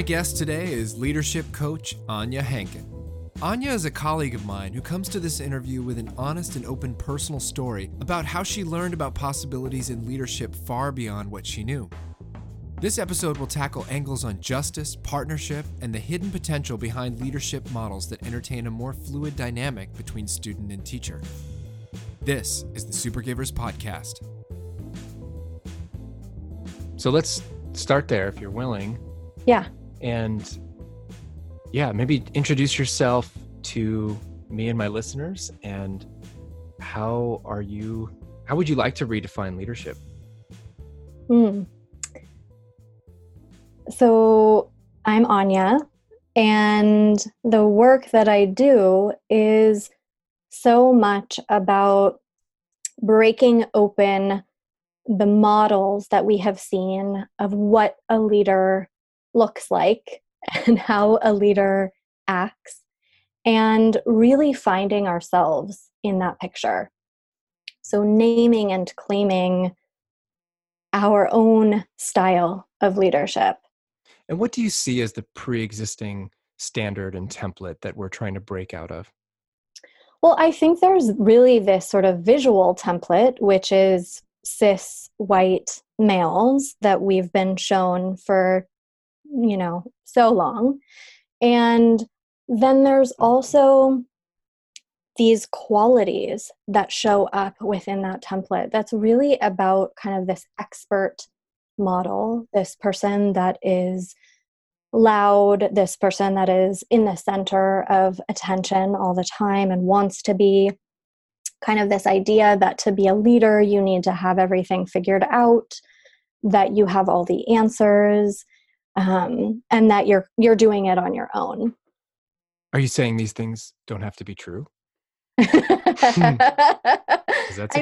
My guest today is leadership coach Anya Hankin. Anya is a colleague of mine who comes to this interview with an honest and open personal story about how she learned about possibilities in leadership far beyond what she knew. This episode will tackle angles on justice, partnership, and the hidden potential behind leadership models that entertain a more fluid dynamic between student and teacher. This is the Supergivers Podcast. So let's start there if you're willing. Yeah. And yeah, maybe introduce yourself to me and my listeners and how are you how would you like to redefine leadership? Hmm. So I'm Anya, and the work that I do is so much about breaking open the models that we have seen of what a leader looks like and how a leader acts, and really finding ourselves in that picture. So, naming and claiming our own style of leadership. And what do you see as the pre existing standard and template that we're trying to break out of? Well, I think there's really this sort of visual template, which is cis white males that we've been shown for, you know, so long. And then there's also these qualities that show up within that template that's really about kind of this expert model, this person that is loud, this person that is in the center of attention all the time and wants to be kind of this idea that to be a leader, you need to have everything figured out, that you have all the answers, um, and that you're you're doing it on your own. Are you saying these things don't have to be true? I'm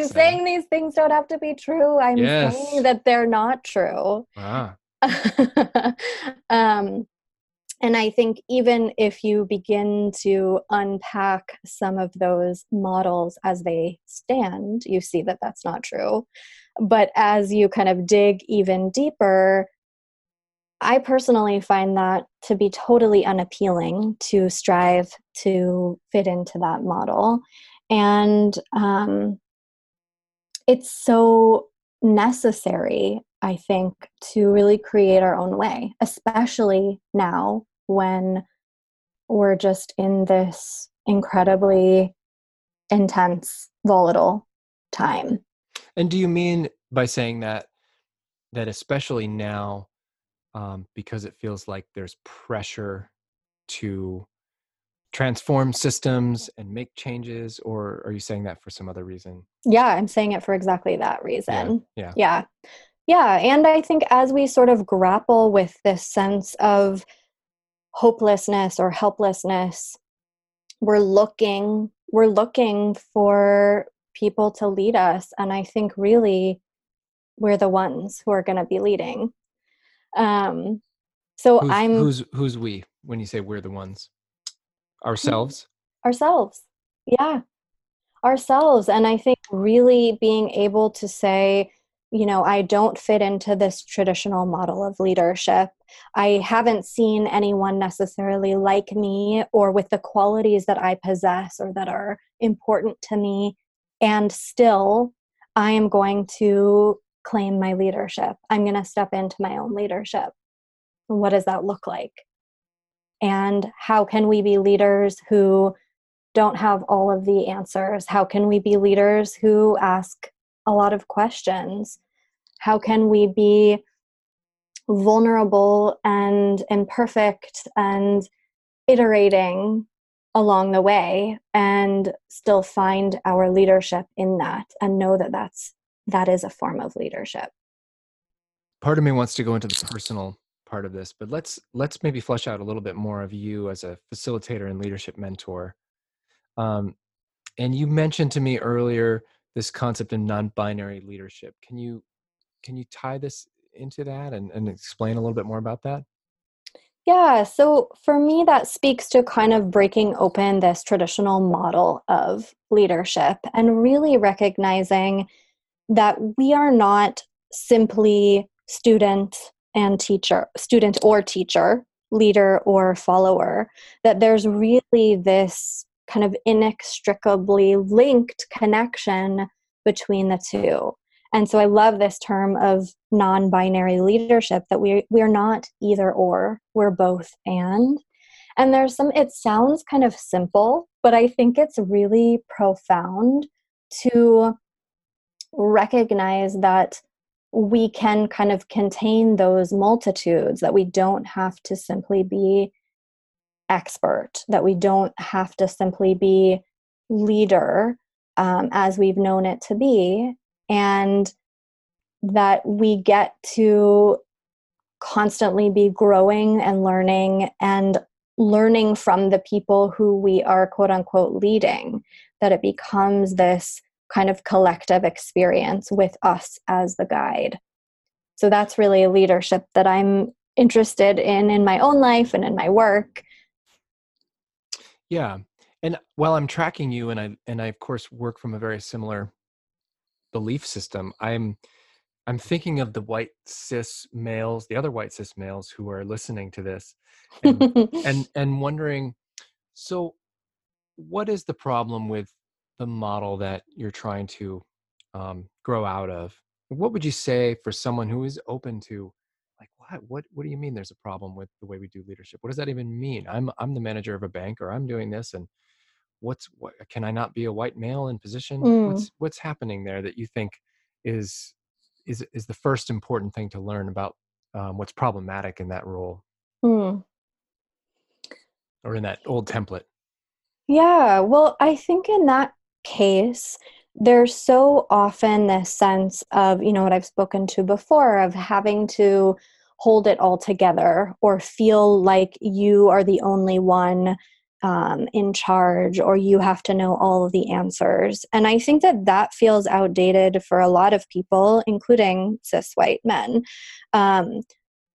saying these things don't have to be true. I'm yes. saying that they're not true. Ah. um, and I think even if you begin to unpack some of those models as they stand, you see that that's not true. But as you kind of dig even deeper, I personally find that to be totally unappealing to strive to fit into that model. And um, it's so necessary, I think, to really create our own way, especially now when we're just in this incredibly intense, volatile time. And do you mean by saying that, that especially now, um, because it feels like there's pressure to transform systems and make changes or are you saying that for some other reason? Yeah i'm saying it for exactly that reason. yeah. Yeah. Yeah, yeah. and i think as we sort of grapple with this sense of hopelessness or helplessness we're looking we're looking for people to lead us and i think really we're the ones who are going to be leading um, so who's, I'm who's who's we when you say we're the ones? Ourselves? ourselves. Yeah. Ourselves and i think really being able to say you know i don't fit into this traditional model of leadership. I haven't seen anyone necessarily like me or with the qualities that i possess or that are important to me and still i am going to claim my leadership. I'm going to step into my own leadership. What does that look like? And how can we be leaders who don't have all of the answers? How can we be leaders who ask a lot of questions? How can we be vulnerable and imperfect and iterating along the way and still find our leadership in that and know that that's that is a form of leadership. Part of me wants to go into the personal part of this but let's let's maybe flesh out a little bit more of you as a facilitator and leadership mentor. Um, and you mentioned to me earlier this concept of non-binary leadership. Can you can you tie this into that and, and explain a little bit more about that? Yeah, so for me, that speaks to kind of breaking open this traditional model of leadership and really recognizing that we are not simply student and teacher, student or teacher, leader or follower, that there's really this kind of inextricably linked connection between the two. And so I love this term of non binary leadership that we, we're not either or, we're both and. And there's some, it sounds kind of simple, but I think it's really profound to recognize that we can kind of contain those multitudes, that we don't have to simply be expert, that we don't have to simply be leader um, as we've known it to be, and that we get to constantly be growing and learning and learning from the people who we are quote unquote leading, that it becomes this kind of collective experience with us as the guide. So that's really a leadership that I'm interested in in my own life and in my work. Yeah. And while I'm tracking you and I and I of course work from a very similar belief system, I'm I'm thinking of the white cis males, the other white cis males who are listening to this and and, and wondering so what is the problem with the model that you're trying to um, grow out of what would you say for someone who is open to like what what what do you mean there's a problem with the way we do leadership? What does that even mean? I'm i'm the manager of a bank or i'm doing this and what's what can i not be a white male in position? Mm. what's what's happening there that you think is is is the first important thing to learn about um, what's problematic in that role? Mm. or in that old template? Yeah well i think in that case there's so often this sense of you know what i've spoken to before of having to hold it all together or feel like you are the only one um, in charge or you have to know all of the answers. And i think that that feels outdated for a lot of people including cis white men um,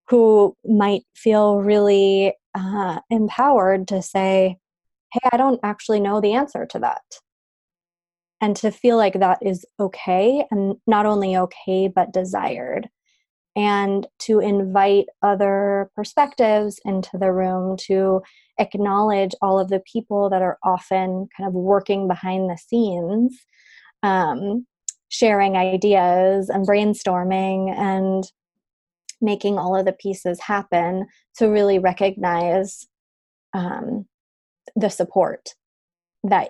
who might feel really uh, empowered to say hey i don't actually know the answer to that and to feel like that is okay and not only okay but desired. And to invite other perspectives into the room to acknowledge all of the people that are often kind of working behind the scenes um, sharing ideas and brainstorming and making all of the pieces happen to really recognize um, the support that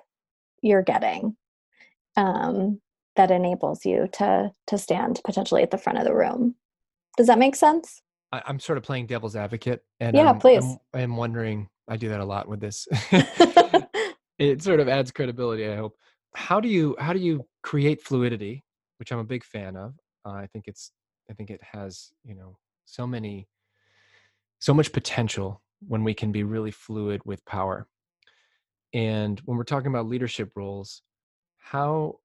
you're getting um, that enables you to to stand potentially at the front of the room. Does that make sense? I, am sort of playing devil's advocate, and yeah, I'm, please. I'm, I'm wondering. I do that a lot with this. it sort of adds credibility. I hope. How do you how do you create fluidity, which I'm a big fan of? Uh, I think it's I think it has you know so many so much potential when we can be really fluid with power. And when we're talking about leadership roles, how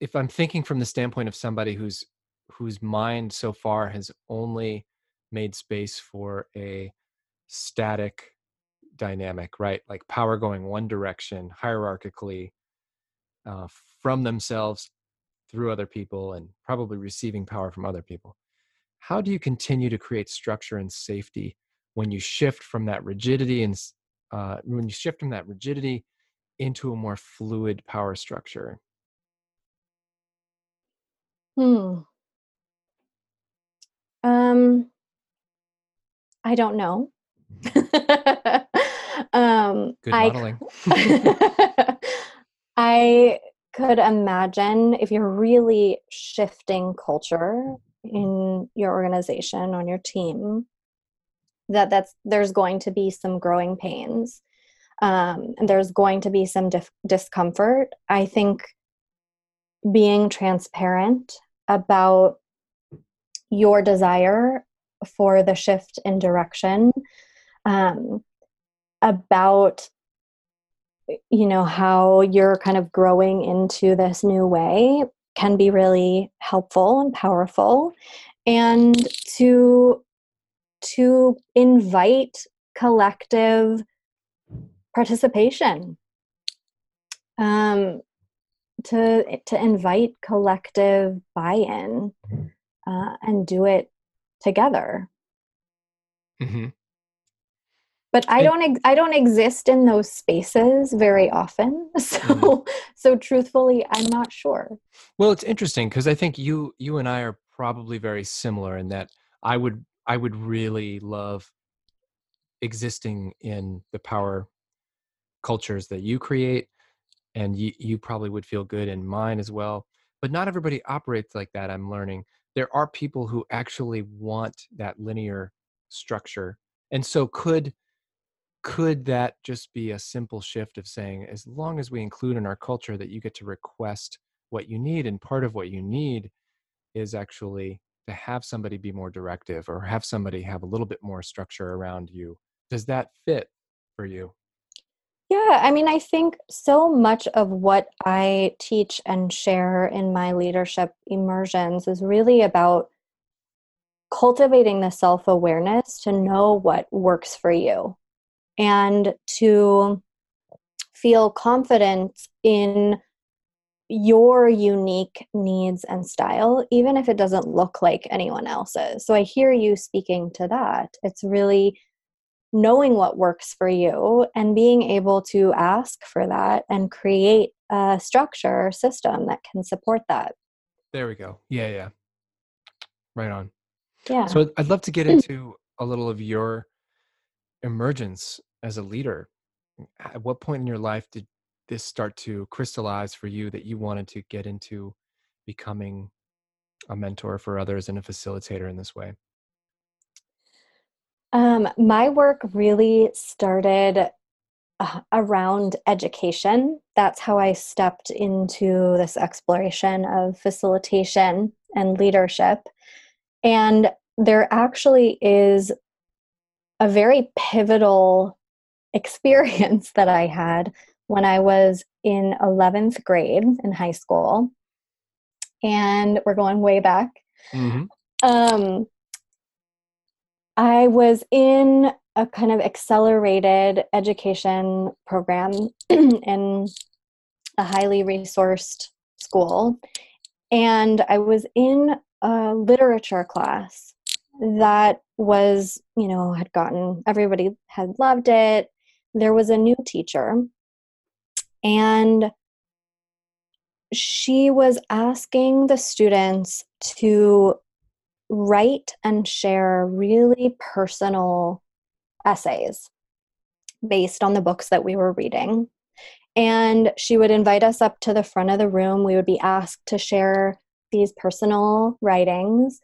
if i'm thinking from the standpoint of somebody who's whose mind so far has only made space for a static dynamic right? Like power going one direction hierarchically uh, from themselves through other people and probably receiving power from other people. How do you continue to create structure and safety when you shift from that rigidity and uh, when you shift from that rigidity into a more fluid power structure? Hmm. Um, I don't know. um, Good modeling. I, I could imagine if you're really shifting culture in your organization on your team that that's there's going to be some growing pains um, and there's going to be some dif- discomfort. I think being transparent about your desire for the shift in direction, um, about you know how you're kind of growing into this new way can be really helpful and powerful and to to invite collective participation um, to to invite collective buy-in uh, and do it together mm-hmm. but i don't ex- i don't exist in those spaces very often so mm-hmm. so truthfully i'm not sure well it's interesting because i think you you and i are probably very similar in that i would i would really love existing in the power cultures that you create and you, you probably would feel good in mine as well but not everybody operates like that i'm learning. There are people who actually want that linear structure and so could could that just be a simple shift of saying as long as we include in our culture that you get to request what you need and part of what you need is actually to have somebody be more directive or have somebody have a little bit more structure around you does that fit for you yeah, I mean, I think so much of what I teach and share in my leadership immersions is really about cultivating the self awareness to know what works for you and to feel confident in your unique needs and style, even if it doesn't look like anyone else's. So I hear you speaking to that. It's really knowing what works for you and being able to ask for that and create a structure or system that can support that. There we go. Yeah, yeah. Right on. Yeah. So I'd love to get into a little of your emergence as a leader. At what point in your life did this start to crystallize for you that you wanted to get into becoming a mentor for others and a facilitator in this way? Um, my work really started uh, around education. That's how I stepped into this exploration of facilitation and leadership. And there actually is a very pivotal experience that I had when I was in 11th grade in high school. And we're going way back. Mm-hmm. Um, I was in a kind of accelerated education program in a highly resourced school. And I was in a literature class that was, you know, had gotten, everybody had loved it. There was a new teacher. And she was asking the students to write and share really personal essays based on the books that we were reading. And she would invite us up to the front of the room. We would be asked to share these personal writings,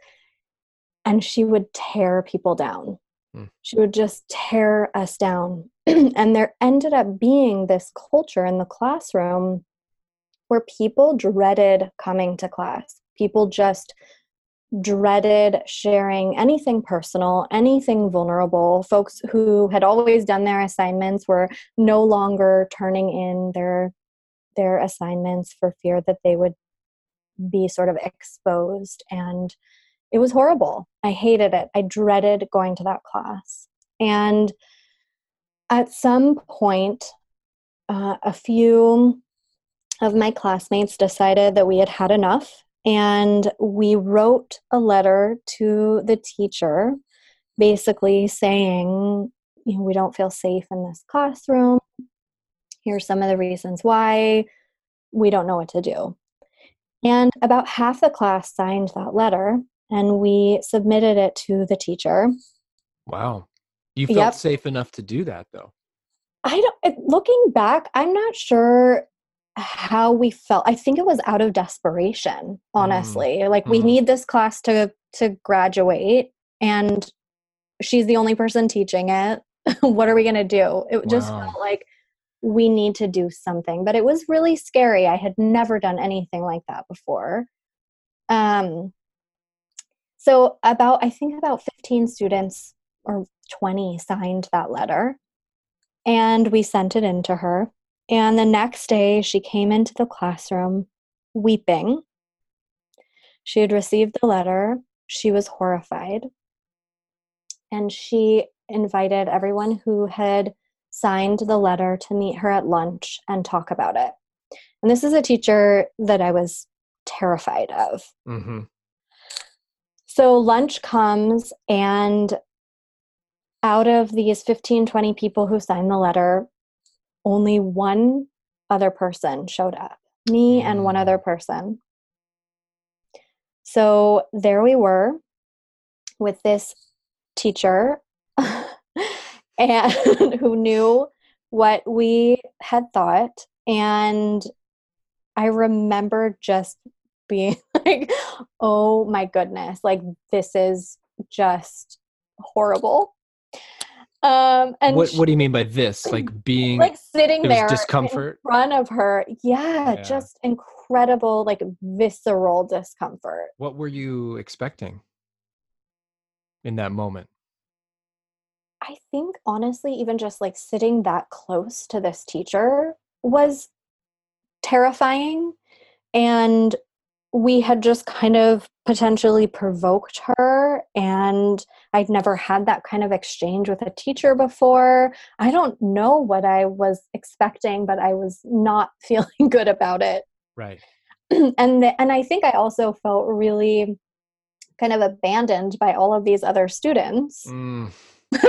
and she would tear people down. Hmm. She would just tear us down. and there ended up being this culture in the classroom where people dreaded coming to class. People just dreaded sharing anything personal, anything vulnerable. Folks who had always done their assignments were no longer turning in their their assignments for fear that they would be sort of exposed and it was horrible. I hated it. I dreaded going to that class. And at some point uh, a few of my classmates decided that we had had enough and we wrote a letter to the teacher basically saying, you know, we don't feel safe in this classroom. Here's some of the reasons why. We don't know what to do. And about half the class signed that letter and we submitted it to the teacher. Wow. You felt yep. safe enough to do that though. I don't looking back, I'm not sure how we felt i think it was out of desperation mm. honestly mm. like we mm. need this class to to graduate and she's the only person teaching it what are we going to do it wow. just felt like we need to do something but it was really scary i had never done anything like that before um so about i think about 15 students or 20 signed that letter and we sent it in to her and the next day, she came into the classroom weeping. She had received the letter. She was horrified. And she invited everyone who had signed the letter to meet her at lunch and talk about it. And this is a teacher that I was terrified of. Mm-hmm. So lunch comes, and out of these 15, 20 people who signed the letter, only one other person showed up me and one other mm. person. So there we were with this teacher and who knew what we had thought and I remember just being like, oh my goodness, like this is just horrible. Um, and what, what do you mean by this? Like being like sitting there discomfort in front of her. Yeah, yeah, just incredible, like visceral discomfort. What were you expecting in that moment? I think honestly, even just like sitting that close to this teacher was terrifying. And we had just kind of potentially provoked her and i'd never had that kind of exchange with a teacher before. I don't know what i was expecting but i was not feeling good about it. Right. And the, and i think i also felt really kind of abandoned by all of these other students. Mm.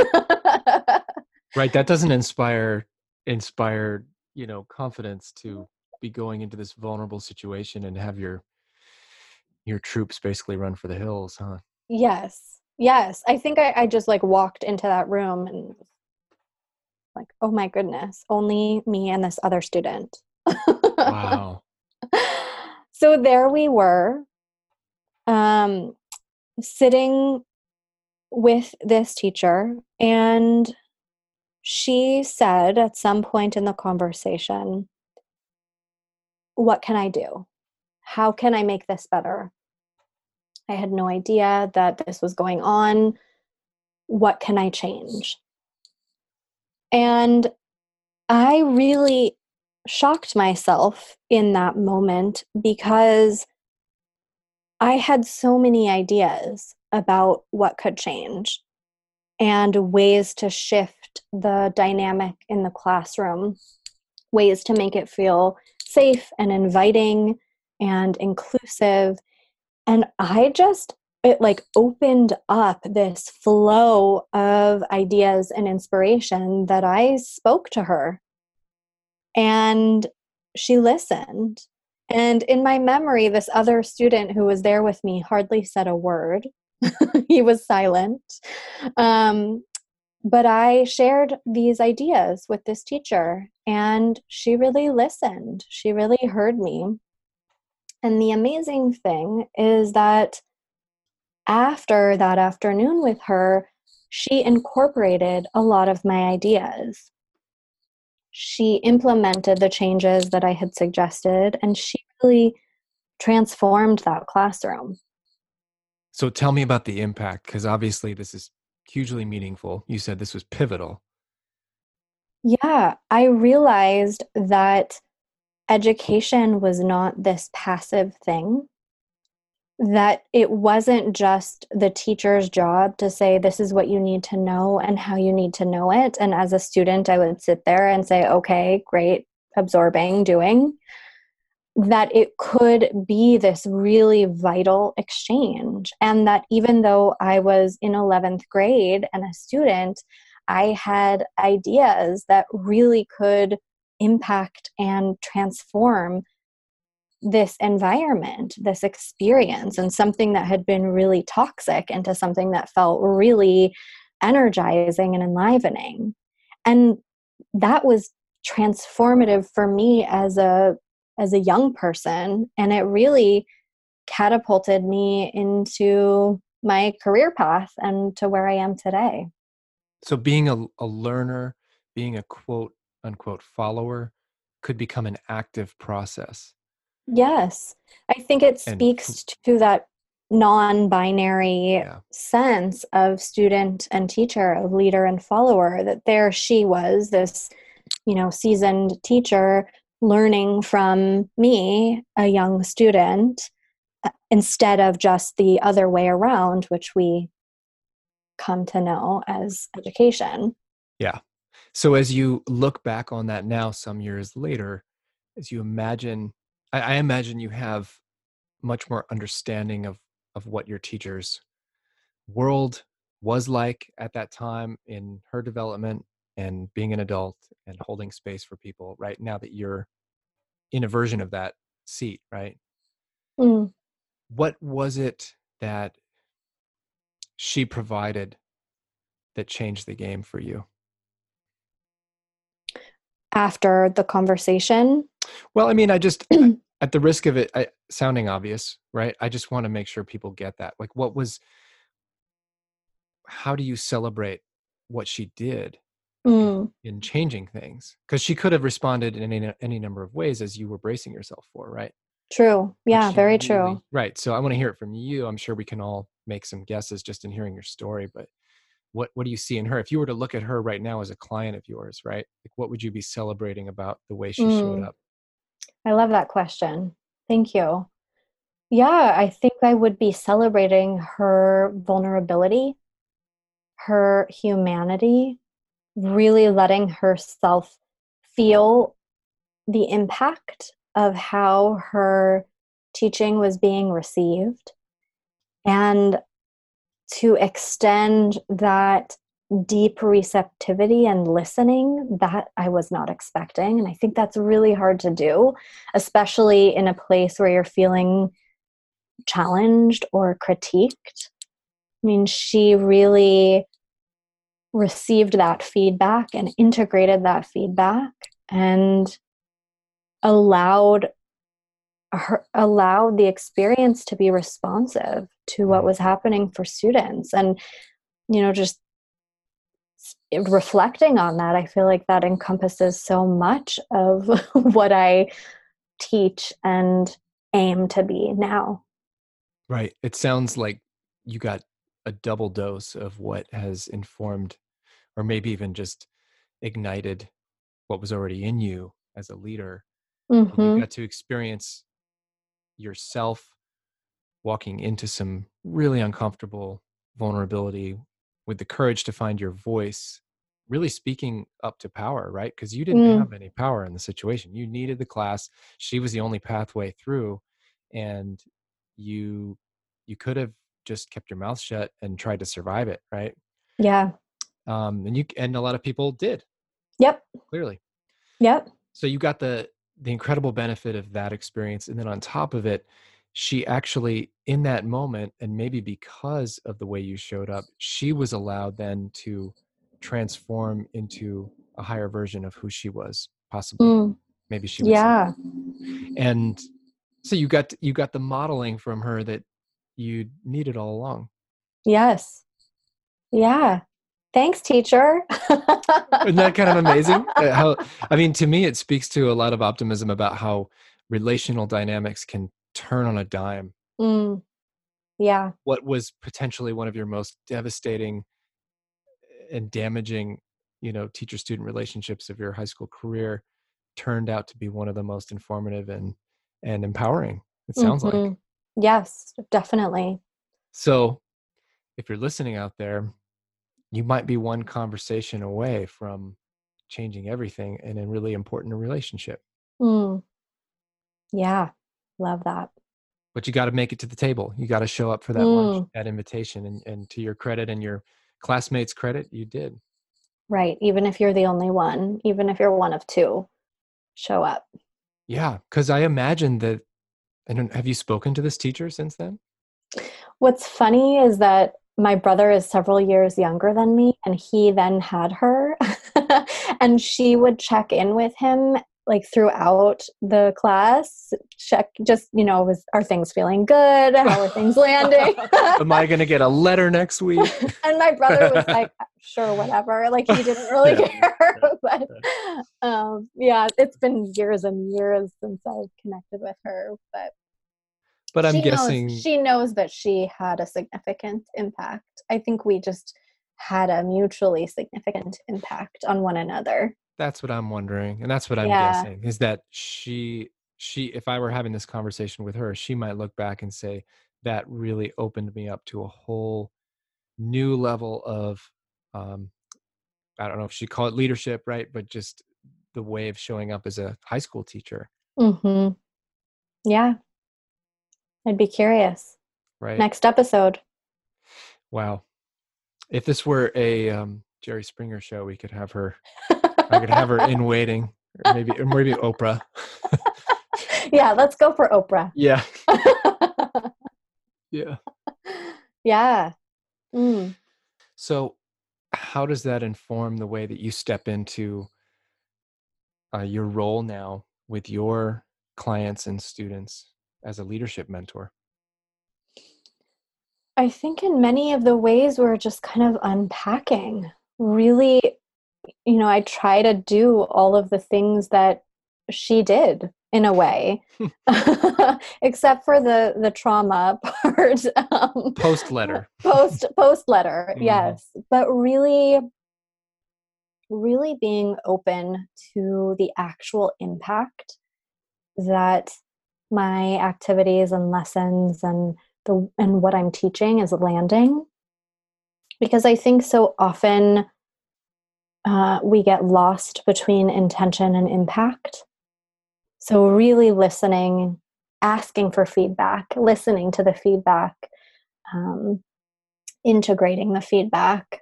right that doesn't inspire inspire you know confidence to be going into this vulnerable situation and have your your troops basically run for the hills, huh? Yes. Yes. I think I, I just like walked into that room and like, oh my goodness, only me and this other student. wow. So there we were, um, sitting with this teacher, and she said at some point in the conversation, What can I do? How can I make this better? I had no idea that this was going on. What can I change? And I really shocked myself in that moment because I had so many ideas about what could change and ways to shift the dynamic in the classroom, ways to make it feel safe and inviting and inclusive. And I just, it like opened up this flow of ideas and inspiration that I spoke to her. And she listened. And in my memory, this other student who was there with me hardly said a word. he was silent. Um, but I shared these ideas with this teacher, and she really listened. She really heard me. And the amazing thing is that after that afternoon with her, she incorporated a lot of my ideas. She implemented the changes that I had suggested, and she really transformed that classroom. So tell me about the impact, because obviously this is hugely meaningful. You said this was pivotal. Yeah, I realized that education was not this passive thing. That it wasn't just the teacher's job to say this is what you need to know and how you need to know it. And as a student i would sit there and say okay great absorbing doing. That it could be this really vital exchange. And that even though i was in 11th grade and a student i had ideas that really could impact and transform this environment, this experience, and something that had been really toxic into something that felt really energizing and enlivening. And that was transformative for me as a as a young person and it really catapulted me into my career path and to where I am today. So being a, a learner, being a quote unquote follower could become an active process. Yes. I think it speaks and, to that non binary yeah. sense of student and teacher, of leader and follower, that there she was, this, you know, seasoned teacher learning from me, a young student, uh, instead of just the other way around, which we come to know as education. Yeah. So as you look back on that now, some years later, as you imagine, I, I imagine you have much more understanding of of what your teacher's world was like at that time in her development and being an adult and holding space for people right now that you're in a version of that seat right Mm. what was it that she provided that changed the game for you After the conversation, well i mean i just at the risk of it I, sounding obvious right? I just want to make sure people get that. Like what was how do you celebrate what she did mm, in changing things? Because she could have responded in any, any number of ways as you were bracing yourself for right? True. Yeah, very really- true. right so i want to hear it from you. I'm sure we can all make some guesses just in hearing your story but what what do you see in her if you were to look at her right now as a client of yours right like what would you be celebrating about the way she showed Mm. up I love that question. Thank you. Yeah, I think I would be celebrating her vulnerability, her humanity, really letting herself feel the impact of how her teaching was being received and to extend that deep receptivity and listening that I was not expecting. And I think that's really hard to do, especially in a place where you're feeling challenged or critiqued. I mean, she really received that feedback and integrated that feedback and allowed her allowed the experience to be responsive to what was happening for students and you know just reflecting on that i feel like that encompasses so much of what i teach and aim to be now Right. It sounds like you got a double dose of what has informed or maybe even just ignited what was already in you as a leader. And You mm-hmm. got to experience yourself walking into some really uncomfortable vulnerability with the courage to find your voice, really speaking up to power, right? Because you didn't Mm. have any power in the situation. You needed the class. She was the only pathway through. And you you could have just kept your mouth shut and tried to survive it, right? yeah Um, and you and a lot of people did yep clearly. yep So you got the the incredible benefit of that experience, and then on top of it, she actually in that moment, and maybe because of the way you showed up, she was allowed then to transform into a higher version of who she was, possibly. Mm, Maybe she was. Yeah. And so you got you got the modeling from her that you needed all along. Yes. Yeah. Thanks teacher. Isn't that kind of amazing? Uh, how i mean to me it speaks to a lot of optimism about how relational dynamics can turn on a dime Mm, yeah what was potentially one of your most devastating and damaging you know teacher student relationships of your high school career turned out to be one of the most informative and and empowering it sounds like Mhm. yes definitely So, if you're listening out there, you might be one conversation away from changing everything in a really important relationship. Mm. yeah love that But you got to make it to the table. You got to show up for that lunch, mm. that invitation. And, and to your credit and your classmates' credit, you did. right even if you're the only one even if you're one of two show up Yeah. Because I imagine that. And have you spoken to this teacher since then? What's funny is that my brother is several years younger than me, and he then had her, and she would check in with him like throughout the class. Check, just you know, was are things feeling good? How are things landing? Am I going to get a letter next week? and my brother was like, "Sure, whatever." Like he didn't really Yeah. care, but um, yeah, it's been years and years since I've connected with her, but But I'm she guessing. knows, she knows that she had a significant impact. I think we just had a mutually significant impact on one another. That's what i'm wondering and that's what i'm Yeah. guessing is that she she if i were having this conversation with her she might look back and say that really opened me up to a whole new level of um i don't know if she call it leadership right but just the way of showing up as a high school teacher hmm Yeah, I'd be curious. right Next episode. wow If this were a um, Jerry Springer show, we could have her. I could have her in waiting, or maybe or maybe Oprah. yeah, let's go for Oprah. Yeah. yeah. Yeah. Mm. So, how does that inform the way that you step into uh, your role now with your clients and students as a leadership mentor? I think in many of the ways we're just kind of unpacking. Really, you know, I try to do all of the things that she did in a way except for the the trauma part um, post letter post post letter mm-hmm. yes but really really being open to the actual impact that my activities and lessons and the and what I'm teaching is landing. Because I think so often uh, we get lost between intention and impact. So, really listening, asking for feedback, listening to the feedback, um, integrating the feedback,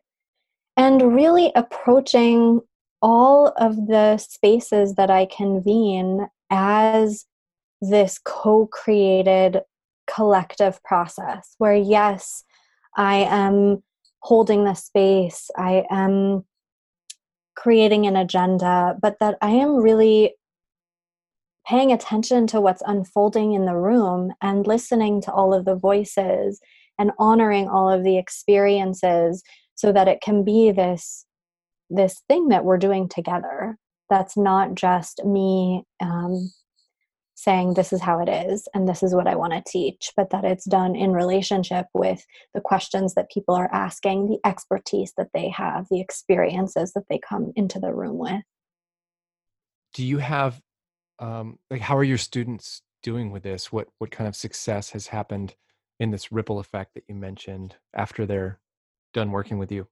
and really approaching all of the spaces that I convene as this co created collective process where, yes, I am holding the space, I am creating an agenda, but that I am really paying attention to what's unfolding in the room and listening to all of the voices and honoring all of the experiences so that it can be this this thing that we're doing together. That's not just me um, saying this is how it is and this is what I want to teach, but that it's done in relationship with the questions that people are asking, the expertise that they have, the experiences that they come into the room with. Do you have um, like how are your students doing with this? What what kind of success has happened in this ripple effect that you mentioned after they're done working with you?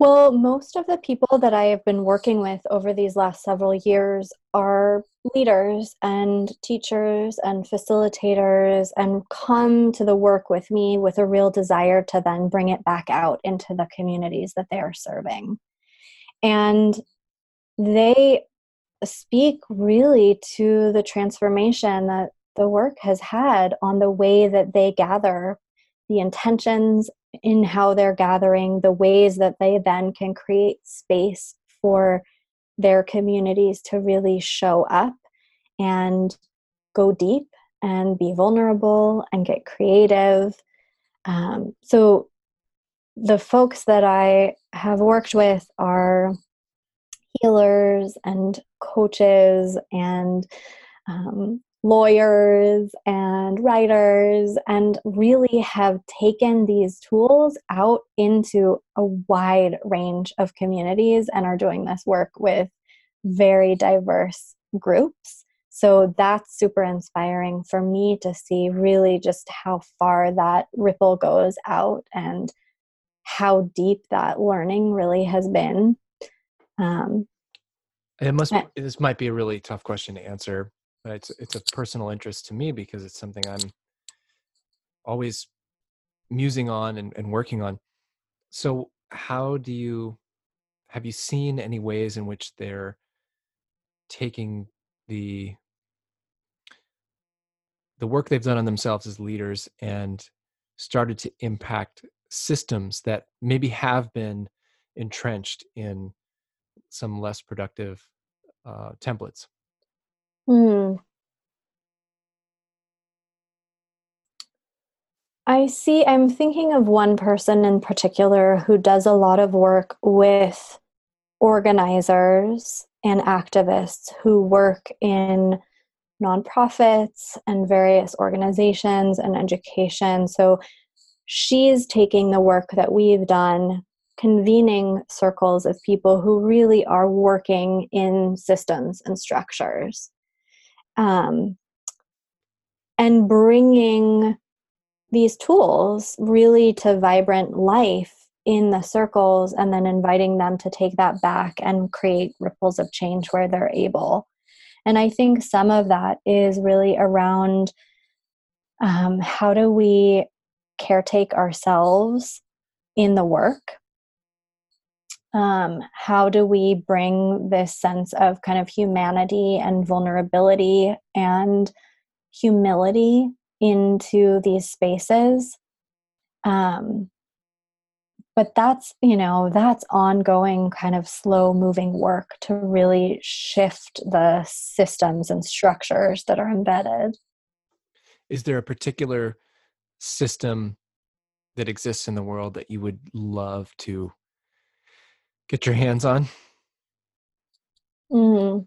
Well, most of the people that I have been working with over these last several years are leaders and teachers and facilitators and come to the work with me with a real desire to then bring it back out into the communities that they are serving. And they speak really to the transformation that the work has had on the way that they gather the intentions in how they're gathering, the ways that they then can create space for their communities to really show up and go deep and be vulnerable and get creative. Um, so, the folks that I have worked with are healers and coaches and um, lawyers and writers and really have taken these tools out into a wide range of communities and are doing this work with very diverse groups. So that's super inspiring for me to see really just how far that ripple goes out and how deep that learning really has been. Um, it must. This might be a really tough question to answer, but it's it's a personal interest to me because it's something I'm always musing on and, and working on. So how do you have you seen any ways in which they're taking the the work they've done on themselves as leaders and started to impact systems that maybe have been entrenched in some less productive uh, templates Hmm. I see. I'm thinking of one person in particular who does a lot of work with organizers and activists who work in nonprofits and various organizations and education. So she's taking the work that we've done convening circles of people who really are working in systems and structures um, and bringing these tools really to vibrant life in the circles and then inviting them to take that back and create ripples of change where they're able. And I think some of that is really around um, how do we caretake ourselves in the work um, how do we bring this sense of kind of humanity and vulnerability and humility into these spaces um, but that's you know that's ongoing kind of slow moving work to really shift the systems and structures that are embedded is there a particular system that exists in the world that you would love to get your hands on? Mm.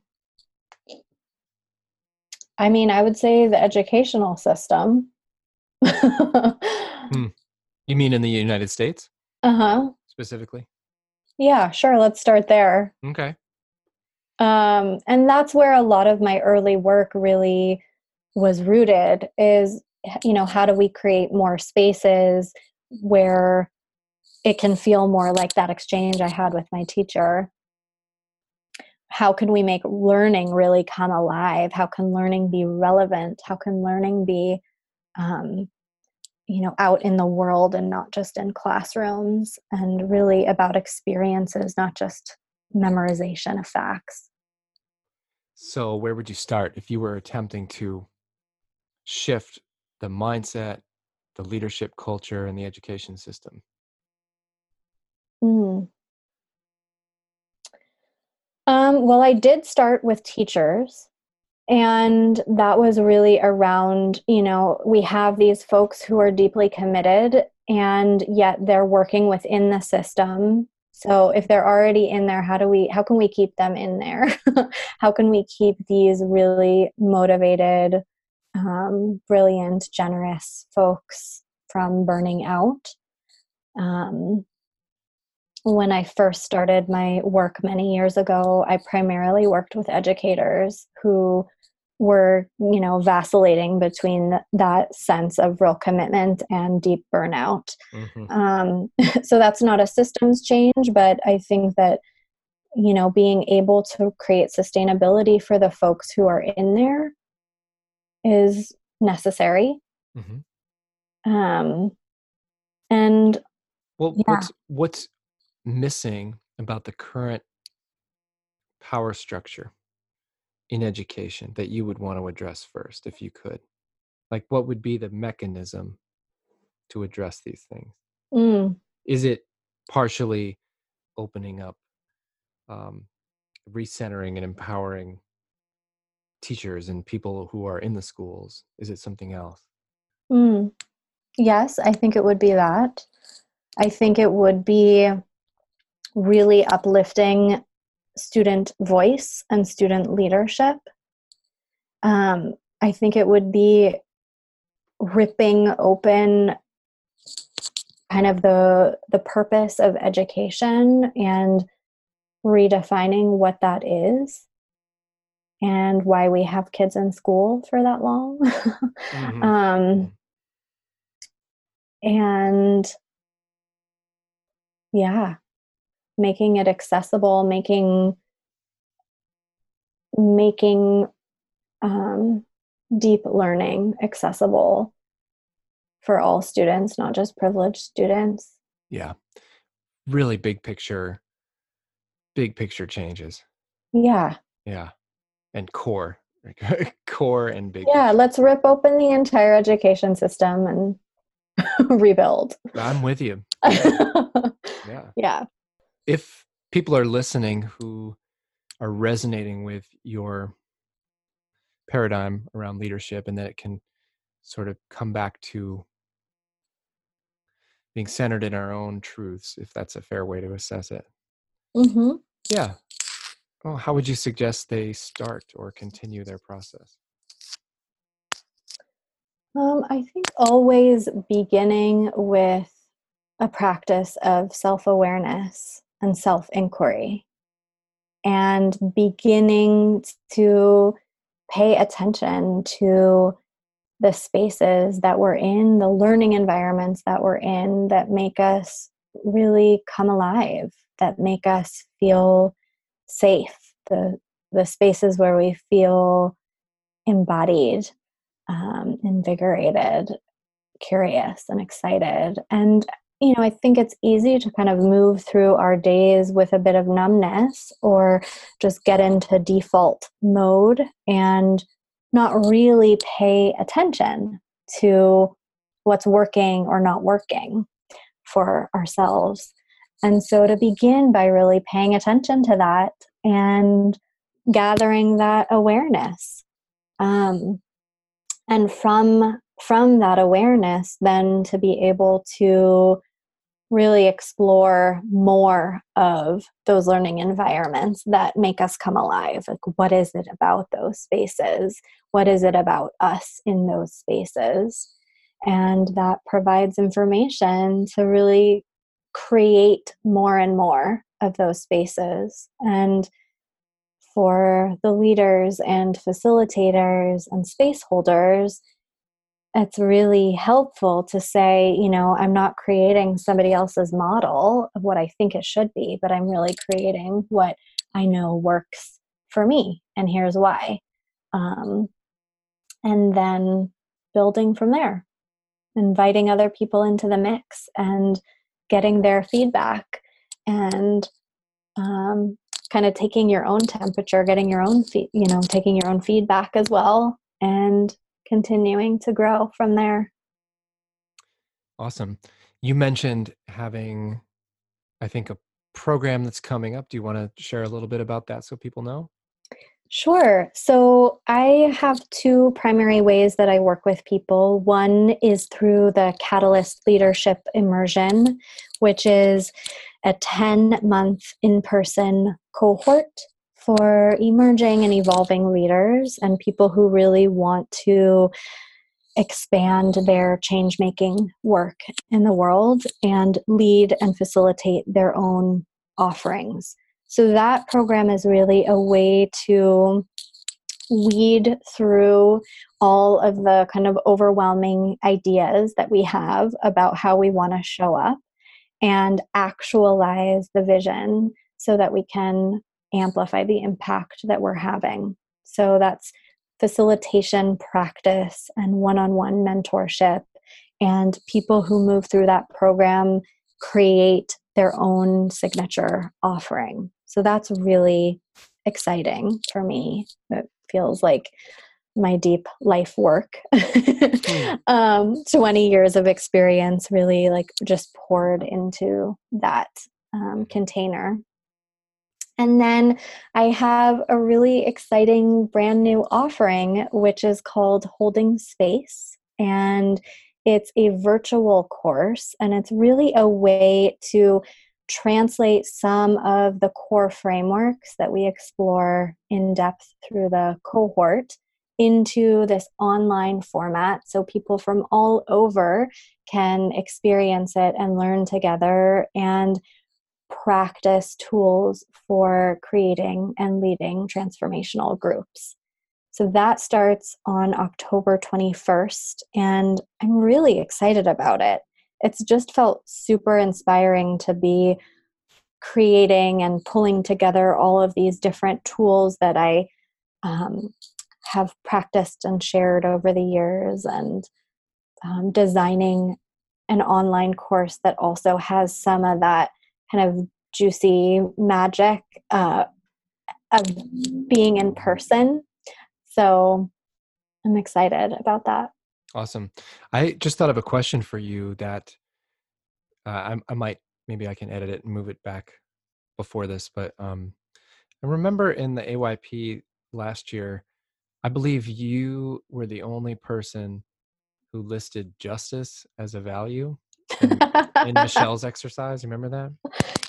I mean, I would say the educational system. hmm. You mean in the United States? Uh huh. Specifically? Yeah, sure. Let's start there. Okay. Um, and that's where a lot of my early work really was rooted is, you know, how do we create more spaces where it can feel more like that exchange I had with my teacher. How can we make learning really come alive? How can learning be relevant? How can learning be, um, you know, out in the world and not just in classrooms and really about experiences, not just memorization of facts? So, where would you start if you were attempting to shift the mindset, the leadership culture, and the education system? Mm. Um, well, I did start with teachers, and that was really around, you know, we have these folks who are deeply committed, and yet they're working within the system. So if they're already in there, how do we, how can we keep them in there? how can we keep these really motivated, um, brilliant, generous folks from burning out? Um, when I first started my work many years ago, I primarily worked with educators who were, you know, vacillating between that sense of real commitment and deep burnout. Mm-hmm. Um, so that's not a systems change, but I think that, you know, being able to create sustainability for the folks who are in there is necessary. Mm-hmm. Um, and well, yeah. what's what's missing about the current power structure in education that you would want to address first if you could? Like what would be the mechanism to address these things? Mm. is it partially opening up um, recentering and empowering teachers and people who are in the schools? Is it something else? Mm. yes i think it would be that. I think it would be really uplifting student voice and student leadership. Um, I think it would be ripping open kind of the the purpose of education and redefining what that is and why we have kids in school for that long mm-hmm. um, and yeah making it accessible making making um, deep learning accessible for all students not just privileged students. Yeah. Really big picture big picture changes. Yeah. Yeah. And core core and big yeah picture. let's rip open the entire education system and rebuild. I'm with you. Yeah. Yeah if people are listening who are resonating with your paradigm around leadership and that it can sort of come back to being centered in our own truths if that's a fair way to assess it. Mm-hmm. yeah. Well how would you suggest they start or continue their process? Um, i think always beginning with a practice of self-awareness and self inquiry and beginning to pay attention to the spaces that we're in, the learning environments that we're in that make us really come alive, that make us feel safe, the, the spaces where we feel embodied, um, invigorated, curious, and excited. And you know, I think it's easy to kind of move through our days with a bit of numbness or just get into default mode and not really pay attention to what's working or not working for ourselves. And so to begin by really paying attention to that and gathering that awareness. Um, and from from that awareness then to be able to really explore more of those learning environments that make us come alive. Like, what is it about those spaces? What is it about us in those spaces? And that provides information to really create more and more of those spaces. And for the leaders and facilitators and space holders, it's really helpful to say, you know, I'm not creating somebody else's model of what I think it should be, but I'm really creating what I know works for me. And here's why. Um, and then building from there, inviting other people into the mix and getting their feedback and um, kind of taking your own temperature, getting your own, you know, taking your own feedback as well and continuing to grow from there. Awesome. You mentioned having, I think, a program that's coming up. Do you want to share a little bit about that so people know? Sure. So I have two primary ways that I work with people. One is through the Catalyst Leadership Immersion, which is a 10 month in person cohort for emerging and evolving leaders and people who really want to expand their change making work in the world and lead and facilitate their own offerings. So, that program is really a way to weed through all of the kind of overwhelming ideas that we have about how we want to show up and actualize the vision so that we can amplify the impact that we're having. So that's facilitation practice and one on one mentorship. And people who move through that program create their own signature offering. So that's really exciting for me. It feels like my deep life work. Hmm. um, 20 years of experience really like just poured into that um, container. And then I have a really exciting brand new offering, which is called Holding Space. And it's a virtual course, and it's really a way to translate some of the core frameworks that we explore in depth through the cohort into this online format so people from all over can experience it and learn together and practice tools for creating and leading transformational groups. So that starts on October 21st, and I'm really excited about it. It's just felt super inspiring to be creating and pulling together all of these different tools that I um, have practiced and shared over the years, and um, designing an online course that also has some of that kind of juicy magic uh, of being in person. So I'm excited about that. Awesome. I just thought of a question for you that uh, I, I, might, maybe I can edit it and move it back before this, but um, I remember in the AYP last year, I believe you were the only person who listed justice as a value in, Michelle's exercise. Remember that?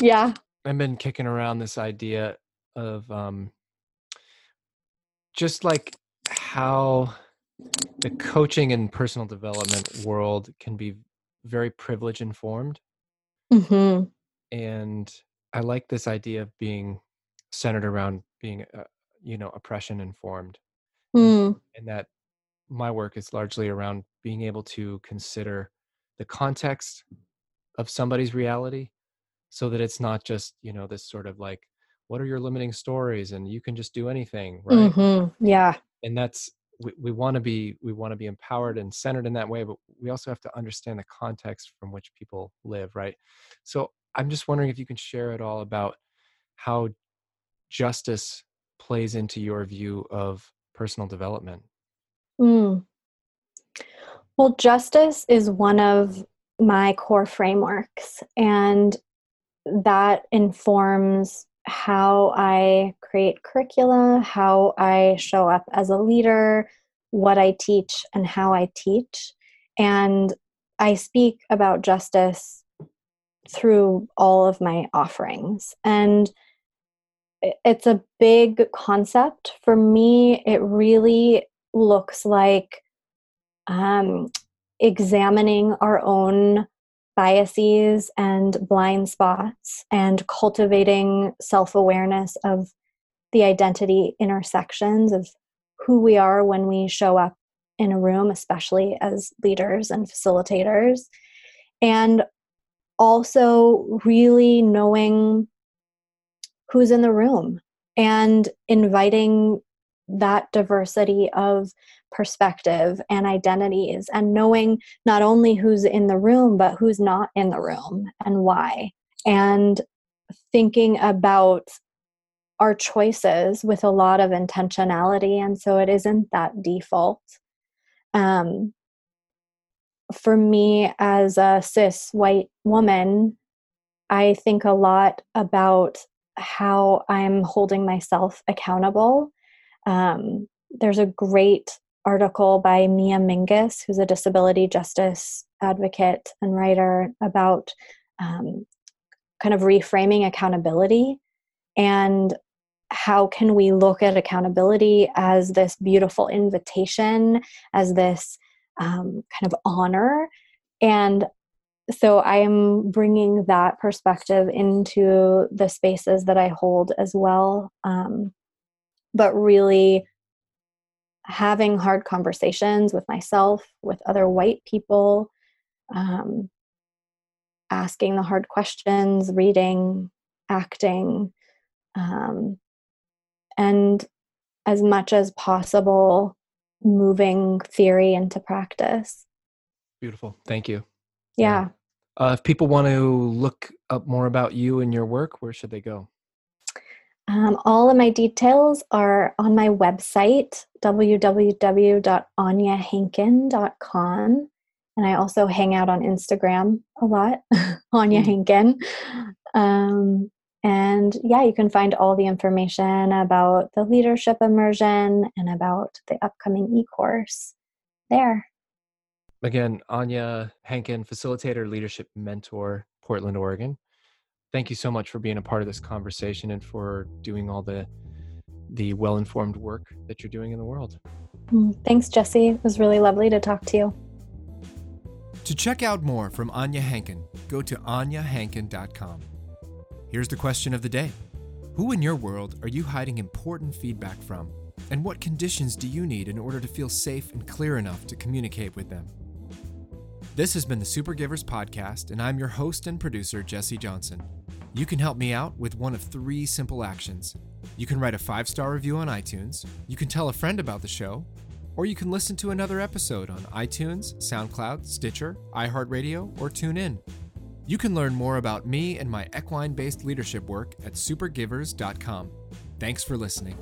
Yeah. I've been kicking around this idea of um, just like how the coaching and personal development world can be very privilege informed. Mm-hmm. And I like this idea of being centered around being, uh, you know, oppression informed. Mm. And, and that my work is largely around being able to consider the context of somebody's reality so that it's not just you know this sort of like what are your limiting stories and you can just do anything right mm-hmm. yeah and that's we, we want to be we want to be empowered and centered in that way but we also have to understand the context from which people live right so i'm just wondering if you can share at all about how justice plays into your view of personal development mm. Well justice is one of my core frameworks and that informs how I create curricula, how I show up as a leader, what I teach, and how I teach. And I speak about justice through all of my offerings. And it's a big concept. For me, it really looks like um, examining our own biases and blind spots and cultivating self awareness of the identity intersections of who we are when we show up in a room, especially as leaders and facilitators. And also, really knowing who's in the room and inviting that diversity of perspective and identities and knowing not only who's in the room but who's not in the room and why. And thinking about our choices with a lot of intentionality and so it isn't that default. Um, for me as a cis white woman i think a lot about how i'm holding myself accountable um, there's a great article by Mia Mingus, who's a disability justice advocate and writer, about um, kind of reframing accountability and how can we look at accountability as this beautiful invitation, as this um, kind of honor. And so I am bringing that perspective into the spaces that I hold as well. Um, but really having hard conversations with myself, with other white people, um, asking the hard questions, reading, acting, um, and as much as possible, moving theory into practice. Beautiful. Thank you. Yeah. yeah. Uh, if people want to look up more about you and your work, where should they go? Um, all of my details are on my website, www.anyahankin.com. And I also hang out on Instagram a lot, Anya mm. Hankin. Um, and yeah, you can find all the information about the leadership immersion and about the upcoming e course there. Again, Anya Hankin, facilitator, leadership mentor, Portland, Oregon thank you so much for being a part of this conversation and for doing all the the well-informed work that you're doing in the world. Mm, thanks, Jesse. It was really lovely to talk to you. To check out more from Anya Hankin, go to anyahankin.com. Here's the question of the day Who in your world are you hiding important feedback from? And what conditions do you need in order to feel safe and clear enough to communicate with them? This has been the Supergivers Podcast, and I'm your host and producer, Jesse Johnson. You can help me out with one of three simple actions. You can write a five star review on iTunes, you can tell a friend about the show, or you can listen to another episode on iTunes, SoundCloud, Stitcher, iHeartRadio, or TuneIn. You can learn more about me and my equine based leadership work at supergivers.com. Thanks for listening.